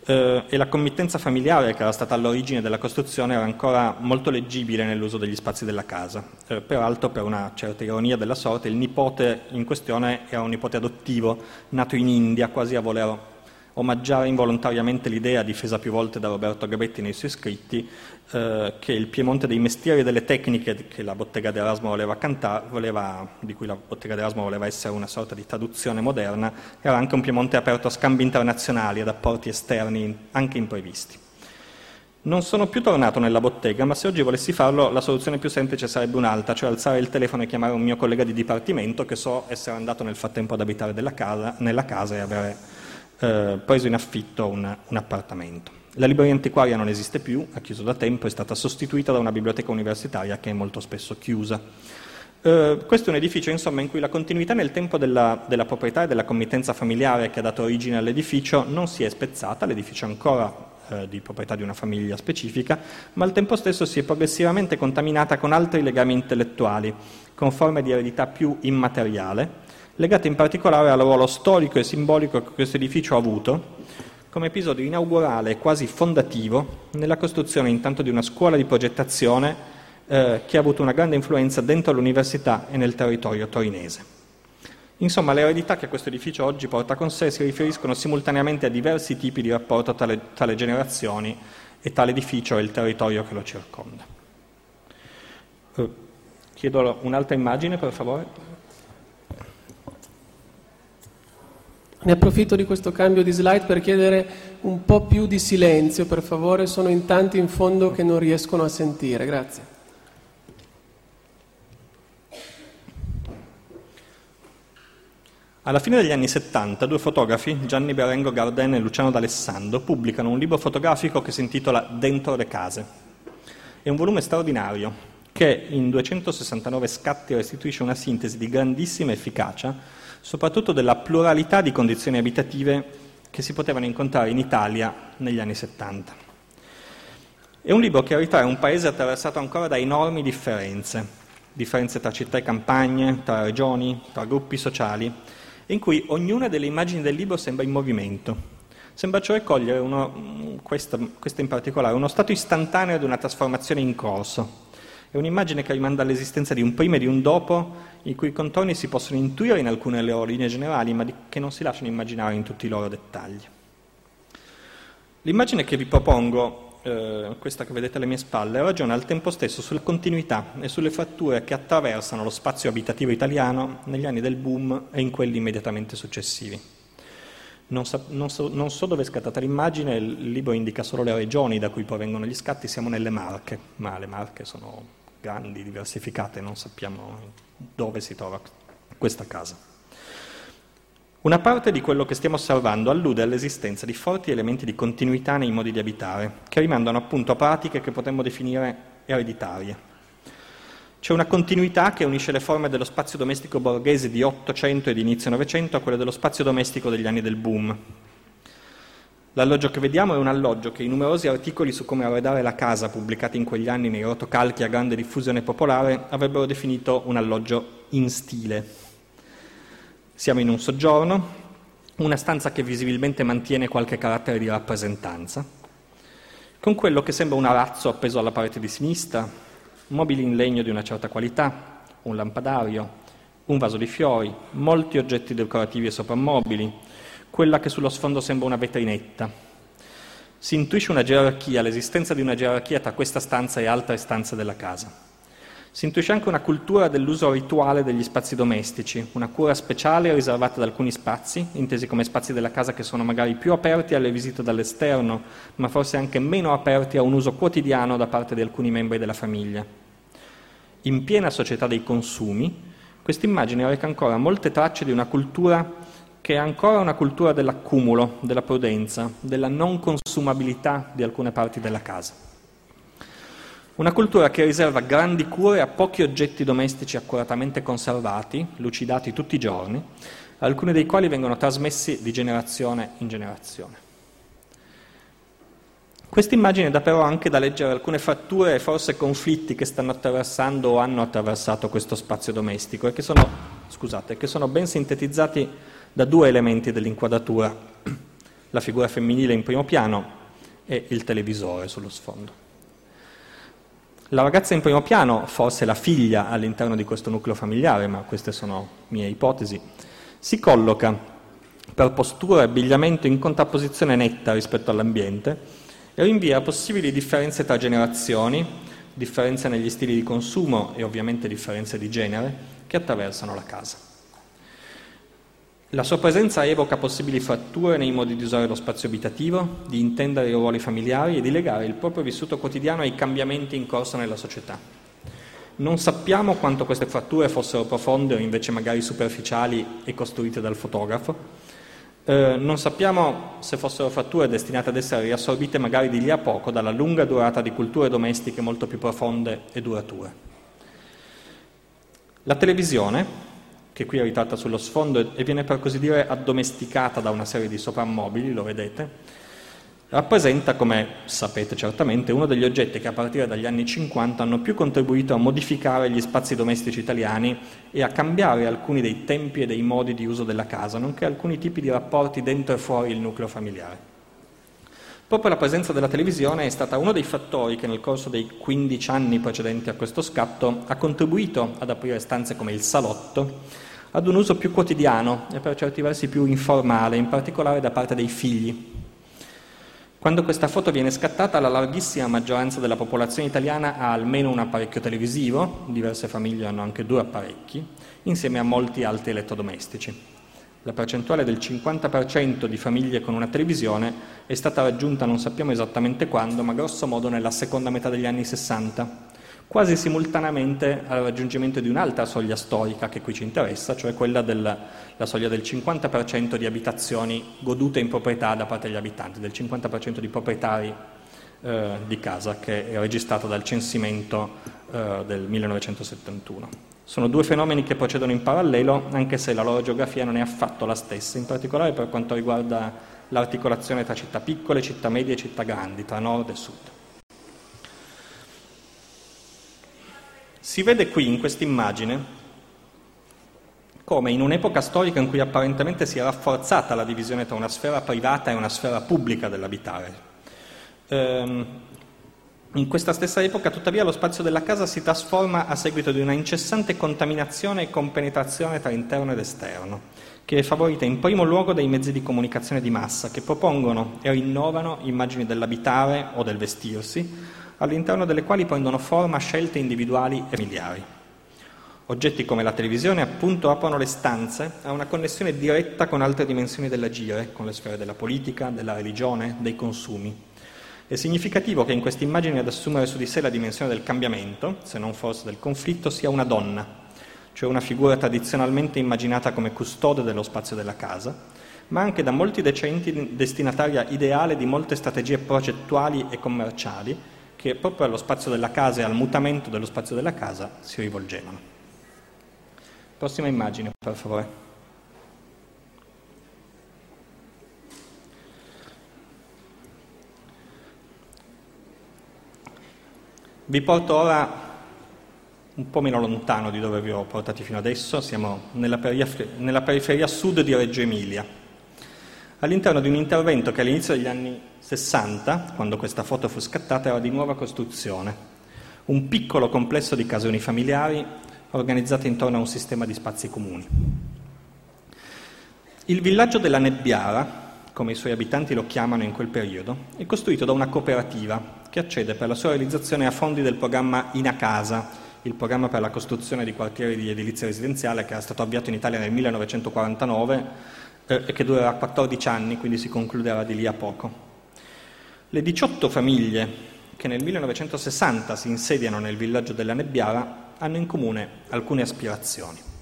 Eh, e la committenza familiare che era stata all'origine della costruzione era ancora molto leggibile nell'uso degli spazi della casa. Eh, peraltro, per una certa ironia della sorte, il nipote in questione era un nipote adottivo, nato in India, quasi a voler omaggiare involontariamente l'idea, difesa più volte da Roberto Gabetti nei suoi scritti, eh, che il Piemonte dei mestieri e delle tecniche cantare, voleva, di cui la bottega d'Erasmo voleva essere una sorta di traduzione moderna, era anche un Piemonte aperto a scambi internazionali, ad apporti esterni anche imprevisti. Non sono più tornato nella bottega, ma se oggi volessi farlo la soluzione più semplice sarebbe un'altra, cioè alzare il telefono e chiamare un mio collega di dipartimento che so essere andato nel frattempo ad abitare casa, nella casa e avere eh, preso in affitto un, un appartamento. La libreria antiquaria non esiste più, ha chiuso da tempo, è stata sostituita da una biblioteca universitaria che è molto spesso chiusa. Eh, questo è un edificio insomma, in cui la continuità nel tempo della, della, proprietà e della committenza familiare che ha dato origine all'edificio non si è spezzata, l'edificio è ancora eh, di proprietà di una famiglia specifica, ma al tempo stesso si è progressivamente contaminata con altri legami intellettuali, con forme di eredità più immateriale, legate in particolare al ruolo storico e simbolico che questo edificio ha avuto come episodio inaugurale e quasi fondativo nella costruzione intanto di una scuola di progettazione eh, che ha avuto una grande influenza dentro l'università e nel territorio torinese. Insomma, le eredità che questo edificio oggi porta con sé si riferiscono simultaneamente a diversi tipi di rapporto tra le, tra le generazioni e tra l'edificio e il territorio che lo circonda. Eh, chiedo un'altra immagine, per favore. Ne approfitto di questo cambio di slide per chiedere un po' più di silenzio, per favore, sono in tanti in fondo che non riescono a sentire. Grazie. Alla fine degli anni 70 due fotografi, Gianni Berengo Garden e Luciano D'Alessandro, pubblicano un libro fotografico che si intitola Dentro le case. È un volume straordinario che in 269 scatti restituisce una sintesi di grandissima efficacia soprattutto della pluralità di condizioni abitative che si potevano incontrare in Italia negli anni 70. È un libro che ritrae un paese attraversato ancora da enormi differenze, differenze tra città e campagne, tra regioni, tra gruppi sociali, in cui ognuna delle immagini del libro sembra in movimento. Sembra cioè cogliere, questa in particolare, uno stato istantaneo di una trasformazione in corso, è un'immagine che rimanda all'esistenza di un prima e di un dopo, i cui contorni si possono intuire in alcune loro linee generali, ma che non si lasciano immaginare in tutti i loro dettagli. L'immagine che vi propongo, eh, questa che vedete alle mie spalle, ragiona al tempo stesso sulla continuità e sulle fratture che attraversano lo spazio abitativo italiano negli anni del boom e in quelli immediatamente successivi. Non so, non, so, non so, dove è scattata l'immagine, il libro indica solo le regioni da cui provengono gli scatti, siamo nelle Marche, ma le Marche sono grandi, diversificate, non sappiamo dove si trova questa casa. Una parte di quello che stiamo osservando allude all'esistenza di forti elementi di continuità nei modi di abitare, che rimandano appunto a pratiche che potremmo definire ereditarie. C'è una continuità che unisce le forme dello spazio domestico borghese di 800 e di inizio Novecento a quelle dello spazio domestico degli anni del boom, L'alloggio che vediamo è un alloggio che i numerosi articoli su come arredare la casa pubblicati in quegli anni nei rotocalchi a grande diffusione popolare avrebbero definito un alloggio in stile. Siamo in un soggiorno, una stanza che visibilmente mantiene qualche carattere di rappresentanza, con quello che sembra un arazzo appeso alla parete di sinistra, mobili in legno di una certa qualità, un lampadario, un vaso di fiori, molti oggetti decorativi e soprammobili, quella che sullo sfondo sembra una vetrinetta. Si intuisce una gerarchia, l'esistenza di una gerarchia tra questa stanza e altre stanze della casa. Si intuisce anche una cultura dell'uso rituale degli spazi domestici, una cura speciale riservata ad alcuni spazi, intesi come spazi della casa che sono magari più aperti alle visite dall'esterno, ma forse anche meno aperti a un uso quotidiano da parte di alcuni membri della famiglia. In piena società dei consumi, questa immagine reca ancora molte tracce di una cultura che è ancora una cultura dell'accumulo, della prudenza, della non consumabilità di alcune parti della casa. Una cultura che riserva grandi cure a pochi oggetti domestici accuratamente conservati, lucidati tutti i giorni, alcuni dei quali vengono trasmessi di generazione in generazione. Questa immagine dà però anche da leggere alcune fratture e forse conflitti che stanno attraversando o hanno attraversato questo spazio domestico e che sono, scusate, che sono ben sintetizzati da due elementi dell'inquadratura, la figura femminile in primo piano e il televisore sullo sfondo. La ragazza in primo piano, forse la figlia all'interno di questo nucleo familiare, ma queste sono mie ipotesi, si colloca per postura e abbigliamento in contrapposizione netta rispetto all'ambiente e rinvia possibili differenze tra generazioni, differenze negli stili di consumo e ovviamente differenze di genere che attraversano la casa. La sua presenza evoca possibili fratture nei modi di usare lo spazio abitativo, di intendere i ruoli familiari e di legare il proprio vissuto quotidiano ai cambiamenti in corso nella società. Non sappiamo quanto queste fratture fossero profonde o invece magari superficiali e costruite dal fotografo. Eh, non sappiamo se fossero fratture destinate ad essere riassorbite magari di lì a poco dalla lunga durata di culture domestiche molto più profonde e durature. La televisione, che qui è ritratta sullo sfondo e viene per così dire addomesticata da una serie di soprammobili, lo vedete, rappresenta, come sapete certamente, uno degli oggetti che a partire dagli anni 50 hanno più contribuito a modificare gli spazi domestici italiani e a cambiare alcuni dei tempi e dei modi di uso della casa, nonché alcuni tipi di rapporti dentro e fuori il nucleo familiare. Proprio la presenza della televisione è stata uno dei fattori che nel corso dei 15 anni precedenti a questo scatto ha contribuito ad aprire stanze come il salotto ad un uso più quotidiano e per certi versi più informale, in particolare da parte dei figli. Quando questa foto viene scattata, la larghissima maggioranza della popolazione italiana ha almeno un apparecchio televisivo, diverse famiglie hanno anche due apparecchi, insieme a molti altri elettrodomestici. La percentuale del 50% di famiglie con una televisione è stata raggiunta non sappiamo esattamente quando, ma grosso modo nella seconda metà degli anni 60, quasi simultaneamente al raggiungimento di un'altra soglia storica che qui ci interessa, cioè quella della soglia del 50% di abitazioni godute in proprietà da parte degli abitanti, del 50% di proprietari eh, di casa che è registrato dal censimento eh, del 1971. Sono due fenomeni che procedono in parallelo, anche se la loro geografia non è affatto la stessa, in particolare per quanto riguarda l'articolazione tra città piccole, città medie e città grandi, tra nord e sud. Si vede qui in questa immagine come in un'epoca storica in cui apparentemente si è rafforzata la divisione tra una sfera privata e una sfera pubblica dell'abitare. Ehm, in questa stessa epoca, tuttavia, lo spazio della casa si trasforma a seguito di una incessante contaminazione e compenetrazione tra interno ed esterno, che è favorita in primo luogo dai mezzi di comunicazione di massa, che propongono e rinnovano immagini dell'abitare o del vestirsi, all'interno delle quali prendono forma scelte individuali e familiari. Oggetti come la televisione appunto aprono le stanze a una connessione diretta con altre dimensioni dell'agire, con le sfere della politica, della religione, dei consumi. È significativo che in questa immagine ad assumere su di sé la dimensione del cambiamento, se non forse del conflitto, sia una donna, cioè una figura tradizionalmente immaginata come custode dello spazio della casa, ma anche da molti decenni destinataria ideale di molte strategie procettuali e commerciali che proprio allo spazio della casa e al mutamento dello spazio della casa si rivolgevano. Prossima immagine, per favore. Vi porto ora un po' meno lontano di dove vi ho portati fino adesso, siamo nella periferia, nella periferia sud di Reggio Emilia, all'interno di un intervento che all'inizio degli anni 60, quando questa foto fu scattata, era di nuova costruzione, un piccolo complesso di case unifamiliari organizzate intorno a un sistema di spazi comuni. Il villaggio della Nebbiara, come i suoi abitanti lo chiamano in quel periodo, è costruito da una cooperativa che accede per la sua realizzazione a fondi del programma Inacasa, il programma per la costruzione di quartieri di edilizia residenziale che era stato avviato in Italia nel 1949 eh, e che durerà 14 anni, quindi si concluderà di lì a poco. Le 18 famiglie che nel 1960 si insediano nel villaggio della Nebbiara hanno in comune alcune aspirazioni.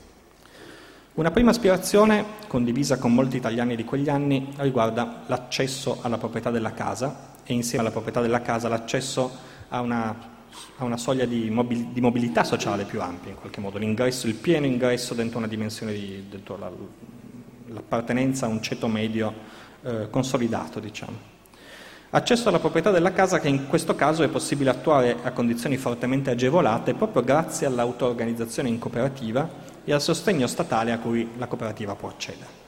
Una prima aspirazione, condivisa con molti italiani di quegli anni, riguarda l'accesso alla proprietà della casa e insieme alla proprietà della casa l'accesso a una a una soglia di, mobil- di, mobilità sociale più ampia in qualche modo, l'ingresso, il pieno ingresso dentro una dimensione di dentro la, l'appartenenza a un ceto medio eh, consolidato, diciamo. Accesso alla proprietà della casa che in questo caso è possibile attuare a condizioni fortemente agevolate proprio grazie all'auto-organizzazione in cooperativa e al sostegno statale a cui la cooperativa può accedere.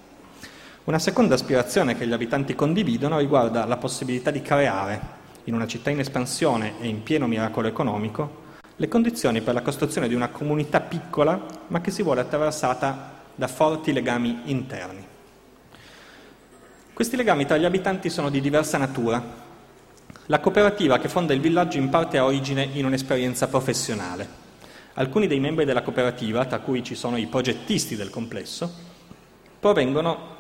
Una seconda aspirazione che gli abitanti condividono riguarda la possibilità di creare in una città in espansione e in pieno miracolo economico, le condizioni per la costruzione di una comunità piccola ma che si vuole attraversata da forti legami interni. Questi legami tra gli abitanti sono di diversa natura. La cooperativa che fonda il villaggio in parte ha origine in un'esperienza professionale. Alcuni dei membri della cooperativa, tra cui ci sono i progettisti del complesso, provengono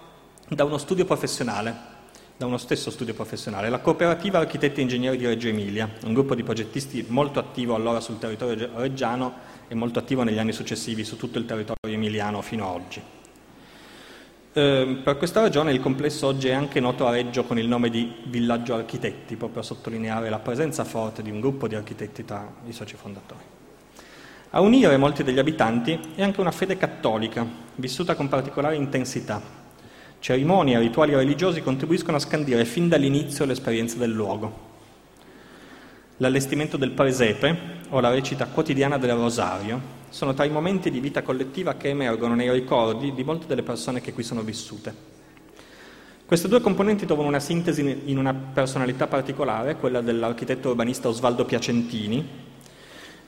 da uno studio professionale da uno stesso studio professionale, la Cooperativa Architetti e Ingegneri di Reggio Emilia, un gruppo di progettisti molto attivo allora sul territorio reggiano e molto attivo negli anni successivi su tutto il territorio emiliano fino ad oggi. Eh, per questa ragione il complesso oggi è anche noto a Reggio con il nome di Villaggio Architetti, proprio a sottolineare la presenza forte di un gruppo di architetti tra i soci fondatori. A unire molti degli abitanti è anche una fede cattolica, vissuta con particolare intensità, Cerimonie e rituali religiosi contribuiscono a scandire fin dall'inizio l'esperienza del luogo. L'allestimento del presepe o la recita quotidiana del rosario sono tra i momenti di vita collettiva che emergono nei ricordi di molte delle persone che qui sono vissute. Queste due componenti trovano una sintesi in una personalità particolare, quella dell'architetto urbanista Osvaldo Piacentini,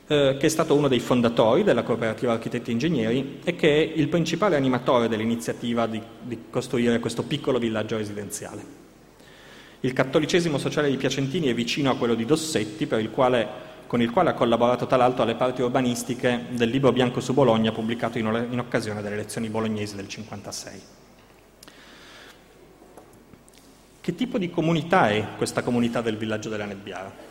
eh, che è stato uno dei fondatori della cooperativa Architetti e Ingegneri e che è il principale animatore dell'iniziativa di, di costruire questo piccolo villaggio residenziale. Il cattolicesimo sociale di Piacentini è vicino a quello di Dossetti, il quale, con il quale ha collaborato tra l'altro alle parti urbanistiche del libro bianco su Bologna pubblicato in, in occasione delle elezioni bolognesi del 1956. Che tipo di comunità è questa comunità del villaggio della Nebbiara?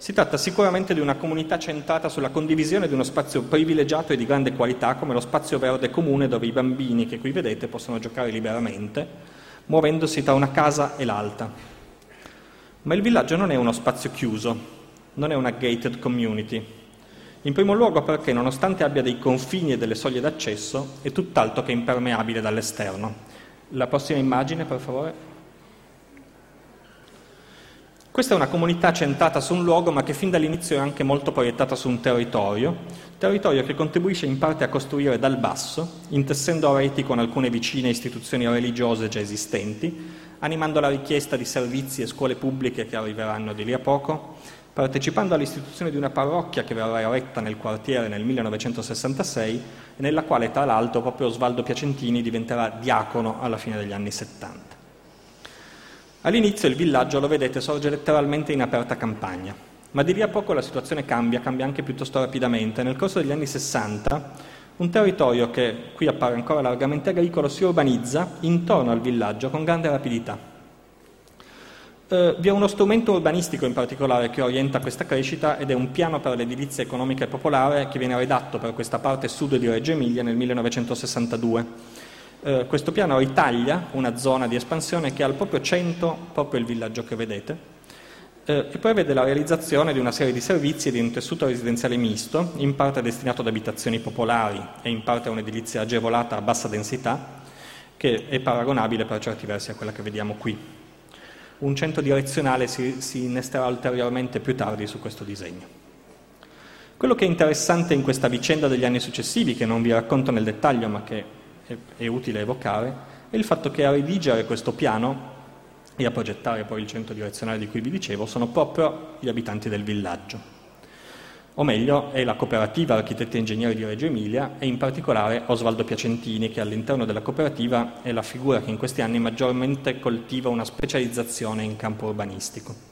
Si tratta sicuramente di una comunità centrata sulla condivisione di uno spazio privilegiato e di grande qualità come lo spazio verde comune dove i bambini che qui vedete possono giocare liberamente, muovendosi tra una casa e l'altra. Ma il villaggio non è uno spazio chiuso, non è una gated community. In primo luogo perché, nonostante abbia dei confini e delle soglie d'accesso, è tutt'altro che impermeabile dall'esterno. La prossima immagine, per favore. Questa è una comunità centrata su un luogo ma che fin dall'inizio è anche molto proiettata su un territorio, territorio che contribuisce in parte a costruire dal basso, intessendo reti con alcune vicine istituzioni religiose già esistenti, animando la richiesta di servizi e scuole pubbliche che arriveranno di lì a poco, partecipando all'istituzione di una parrocchia che verrà eretta nel quartiere nel 1966 e nella quale tra l'altro proprio Osvaldo Piacentini diventerà diacono alla fine degli anni 70. All'inizio il villaggio, lo vedete, sorge letteralmente in aperta campagna, ma di lì a poco la situazione cambia, cambia anche piuttosto rapidamente. Nel corso degli anni 60 un territorio che qui appare ancora largamente agricolo si urbanizza intorno al villaggio con grande rapidità. Eh, vi è uno strumento urbanistico in particolare che orienta questa crescita ed è un piano per l'edilizia economica e popolare che viene redatto per questa parte sud di Reggio Emilia nel 1962 eh, questo piano ritaglia una zona di espansione che ha al proprio centro proprio il villaggio che vedete eh, e prevede la realizzazione di una serie di servizi e di un tessuto residenziale misto, in parte destinato ad abitazioni popolari e in parte a un'edilizia agevolata a bassa densità, che è paragonabile per certi versi a quella che vediamo qui. Un centro direzionale si, si innesterà ulteriormente più tardi su questo disegno. Quello che è interessante in questa vicenda degli anni successivi, che non vi racconto nel dettaglio, ma che è, è utile evocare, è il fatto che a redigere questo piano e a progettare poi il centro direzionale di cui vi dicevo sono proprio gli abitanti del villaggio. O meglio, è la cooperativa Architetti e Ingegneri di Reggio Emilia e in particolare Osvaldo Piacentini, che all'interno della cooperativa è la figura che in questi anni maggiormente coltiva una specializzazione in campo urbanistico.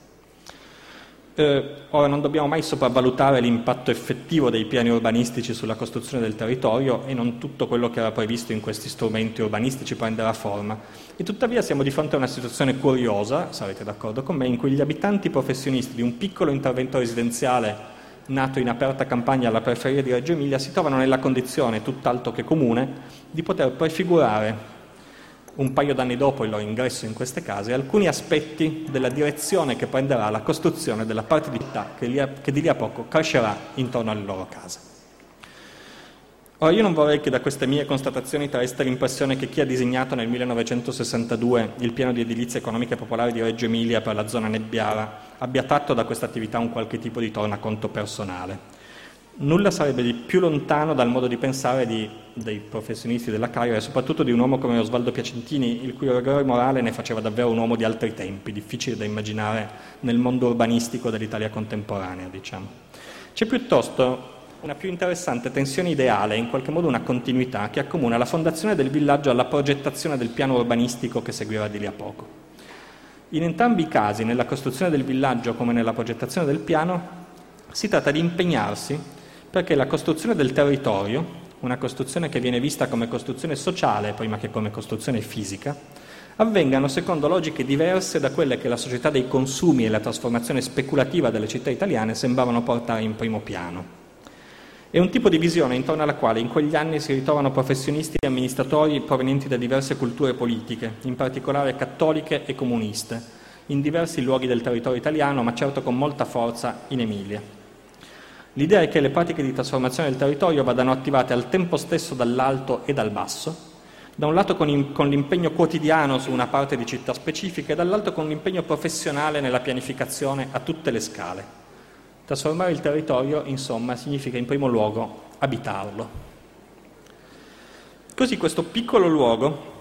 Eh, ora non dobbiamo mai sopravvalutare l'impatto effettivo dei piani urbanistici sulla costruzione del territorio e non tutto quello che era previsto in questi strumenti urbanistici prenderà forma. E tuttavia siamo di fronte a una situazione curiosa, sarete d'accordo con me, in cui gli abitanti professionisti di un piccolo intervento residenziale nato in aperta campagna alla periferia di Reggio Emilia si trovano nella condizione, tutt'altro che comune, di poter prefigurare un paio d'anni dopo il loro ingresso in queste case, alcuni aspetti della direzione che prenderà la costruzione della parte di città che, che di lì a poco crescerà intorno alle loro case. Ora, io non vorrei che da queste mie constatazioni traeste l'impressione che chi ha disegnato nel 1962 il piano di edilizia economica e popolare di Reggio Emilia per la zona nebbiara abbia tratto da questa attività un qualche tipo di tornaconto personale. Nulla sarebbe di più lontano dal modo di pensare di, dei professionisti della carriera e soprattutto di un uomo come Osvaldo Piacentini, il cui rigore morale ne faceva davvero un uomo di altri tempi, difficile da immaginare nel mondo urbanistico dell'Italia contemporanea, diciamo. C'è piuttosto una più interessante tensione ideale, in qualche modo una continuità, che accomuna la fondazione del villaggio alla progettazione del piano urbanistico che seguirà di lì a poco. In entrambi i casi, nella costruzione del villaggio come nella progettazione del piano, si tratta di impegnarsi perché la costruzione del territorio, una costruzione che viene vista come costruzione sociale prima che come costruzione fisica, avvengano secondo logiche diverse da quelle che la società dei consumi e la trasformazione speculativa delle città italiane sembravano portare in primo piano. È un tipo di visione intorno alla quale in quegli anni si ritrovano professionisti e amministratori provenienti da diverse culture politiche, in particolare cattoliche e comuniste, in diversi luoghi del territorio italiano, ma certo con molta forza in Emilia. L'idea è che le pratiche di trasformazione del territorio vadano attivate al tempo stesso dall'alto e dal basso, da un lato con, in, con l'impegno quotidiano su una parte di città specifica e dall'altro con l'impegno professionale nella pianificazione a tutte le scale. Trasformare il territorio, insomma, significa in primo luogo abitarlo. Così questo piccolo luogo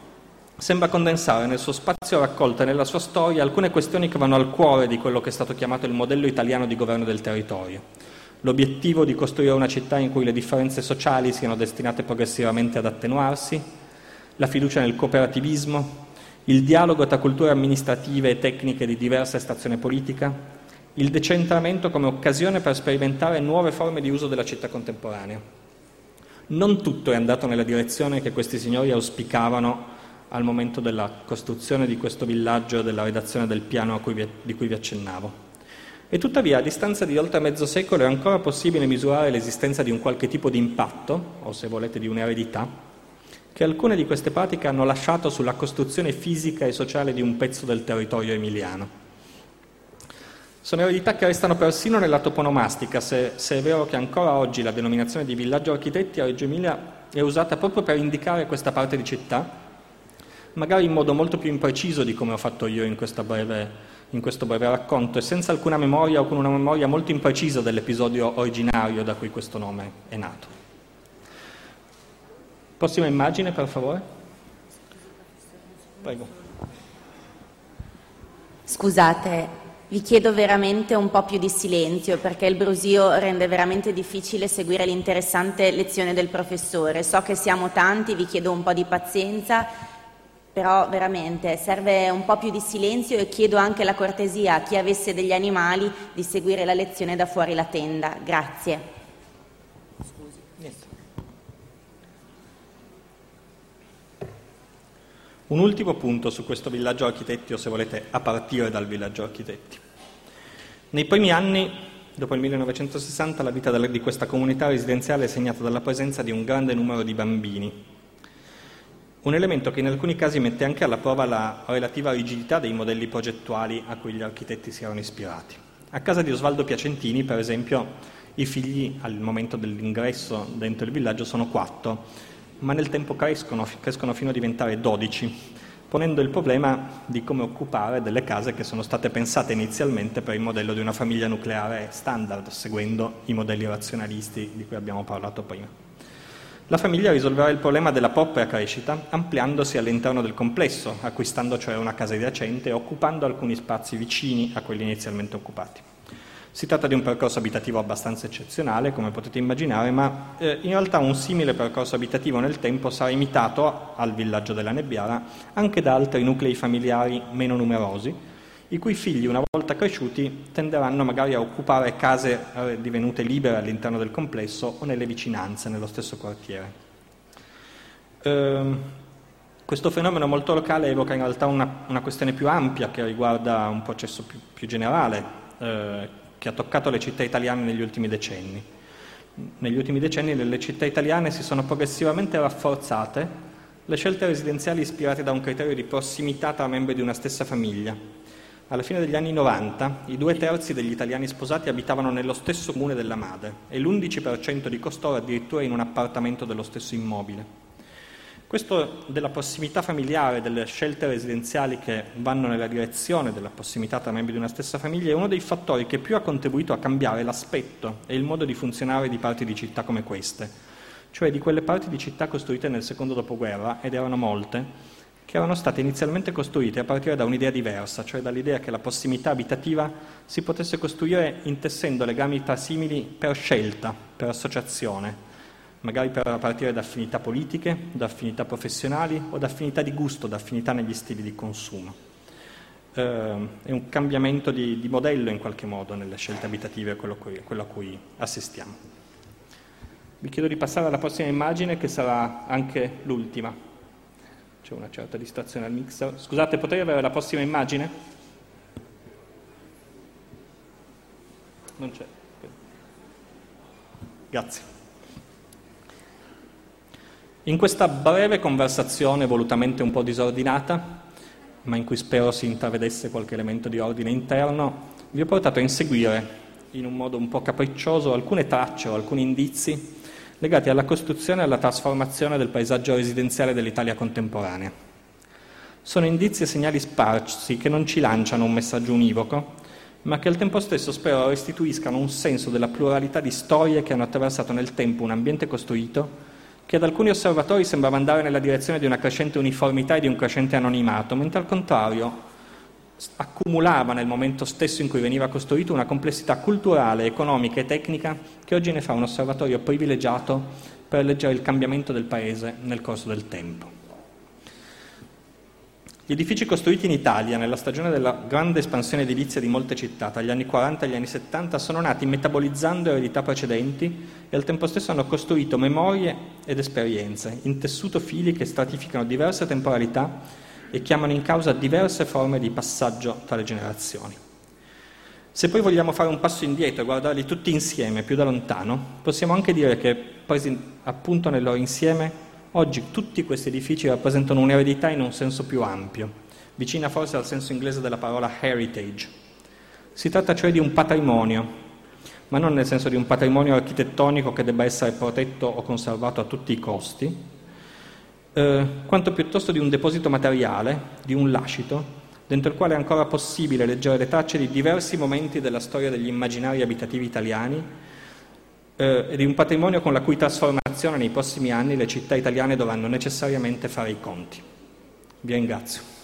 sembra condensare nel suo spazio raccolto e nella sua storia alcune questioni che vanno al cuore di quello che è stato chiamato il modello italiano di governo del territorio l'obiettivo di costruire una città in cui le differenze sociali siano destinate progressivamente ad attenuarsi, la fiducia nel cooperativismo, il dialogo tra culture amministrative e tecniche di diversa stazione politica, il decentramento come occasione per sperimentare nuove forme di uso della città contemporanea. Non tutto è andato nella direzione che questi signori auspicavano al momento della costruzione di questo villaggio e della redazione del piano vi, di cui vi accennavo. E tuttavia, a distanza di oltre mezzo secolo, è ancora possibile misurare l'esistenza di un qualche tipo di impatto, o se volete di un'eredità, che alcune di queste pratiche hanno lasciato sulla costruzione fisica e sociale di un pezzo del territorio emiliano. Sono eredità che restano persino nella toponomastica, se, se, è vero che ancora oggi la denominazione di villaggio architetti a Reggio Emilia è usata proprio per indicare questa parte di città, magari in modo molto più impreciso di come ho fatto io in questa breve in questo breve racconto e senza alcuna memoria o con una memoria molto imprecisa dell'episodio originario da cui questo nome è nato. Prossima immagine, per favore. Prego. Scusate, vi chiedo veramente un po' più di silenzio perché il brusio rende veramente difficile seguire l'interessante lezione del professore. So che siamo tanti, vi chiedo un po' di pazienza però veramente serve un po' più di silenzio e chiedo anche la cortesia a chi avesse degli animali di seguire la lezione da fuori la tenda. Grazie. Un ultimo punto su questo villaggio architetti, o se volete a partire dal villaggio architetti. Nei primi anni, dopo il 1960, la vita di questa comunità residenziale è segnata dalla presenza di un grande numero di bambini un elemento che in alcuni casi mette anche alla prova la relativa rigidità dei modelli progettuali a cui gli architetti si erano ispirati. A casa di Osvaldo Piacentini, per esempio, i figli al momento dell'ingresso dentro il villaggio sono quattro, ma nel tempo crescono, crescono fino a diventare dodici, ponendo il problema di come occupare delle case che sono state pensate inizialmente per il modello di una famiglia nucleare standard, seguendo i modelli razionalisti di cui abbiamo parlato prima. La famiglia risolverà il problema della propria crescita ampliandosi all'interno del complesso, acquistando cioè una casa adiacente e occupando alcuni spazi vicini a quelli inizialmente occupati. Si tratta di un percorso abitativo abbastanza eccezionale, come potete immaginare, ma eh, in realtà un simile percorso abitativo nel tempo sarà imitato al villaggio della Nebbiara anche da altri nuclei familiari meno numerosi, i cui figli, una volta cresciuti, tenderanno magari a occupare case eh, divenute libere all'interno del complesso o nelle vicinanze, nello stesso quartiere. Eh, questo fenomeno molto locale evoca in realtà una, una, questione più ampia che riguarda un processo più, più generale, eh, che ha toccato le città italiane negli ultimi decenni. Negli ultimi decenni nelle città italiane si sono progressivamente rafforzate le scelte residenziali ispirate da un criterio di prossimità tra membri di una stessa famiglia. Alla fine degli anni 90 i due terzi degli italiani sposati abitavano nello stesso comune della madre e l'11% di costoro addirittura in un appartamento dello stesso immobile. Questo della prossimità familiare, delle scelte residenziali che vanno nella direzione della prossimità tra membri di una stessa famiglia, è uno dei fattori che più ha contribuito a cambiare l'aspetto e il modo di funzionare di parti di città come queste, cioè di quelle parti di città costruite nel secondo dopoguerra, ed erano molte, che erano state inizialmente costruite a partire da un'idea diversa, cioè dall'idea che la prossimità abitativa si potesse costruire intessendo legami tra simili per scelta, per associazione, magari per partire da affinità politiche, da affinità professionali o da affinità di gusto, da affinità negli stili di consumo. Eh, è un cambiamento di, di, modello in qualche modo nelle scelte abitative, quello, cui, quello a cui assistiamo. Vi chiedo di passare alla prossima immagine che sarà anche l'ultima. C'è una certa distrazione al mixer. Scusate, potrei avere la prossima immagine? Non c'è. Grazie. In questa breve conversazione, volutamente un po' disordinata, ma in cui spero si intravedesse qualche elemento di ordine interno, vi ho portato a inseguire, in un modo un po' capriccioso, alcune tracce o alcuni indizi legati alla costruzione e alla trasformazione del paesaggio residenziale dell'Italia contemporanea. Sono indizi e segnali sparsi che non ci lanciano un messaggio univoco, ma che al tempo stesso spero restituiscano un senso della pluralità di storie che hanno attraversato nel tempo un ambiente costruito che ad alcuni osservatori sembrava andare nella direzione di una crescente uniformità e di un crescente anonimato, mentre al contrario accumulava nel momento stesso in cui veniva costruito una complessità culturale, economica e tecnica che oggi ne fa un osservatorio privilegiato per leggere il cambiamento del Paese nel corso del tempo. Gli edifici costruiti in Italia nella stagione della grande espansione edilizia di molte città, tra gli anni 40 e gli anni 70, sono nati metabolizzando eredità precedenti e al tempo stesso hanno costruito memorie ed esperienze, intessuto fili che stratificano diverse temporalità e chiamano in causa diverse forme di passaggio tra le generazioni. Se poi vogliamo fare un passo indietro e guardarli tutti insieme, più da lontano, possiamo anche dire che, presi appunto nel loro insieme, Oggi tutti questi edifici rappresentano un'eredità in un senso più ampio, vicina forse al senso inglese della parola heritage. Si tratta cioè di un patrimonio, ma non nel senso di un patrimonio architettonico che debba essere protetto o conservato a tutti i costi, eh, quanto piuttosto di un deposito materiale, di un lascito, dentro il quale è ancora possibile leggere le tracce di diversi momenti della storia degli immaginari abitativi italiani eh, e di un patrimonio con la cui trasformazione nei prossimi anni le città italiane dovranno necessariamente fare i conti. Vi ringrazio.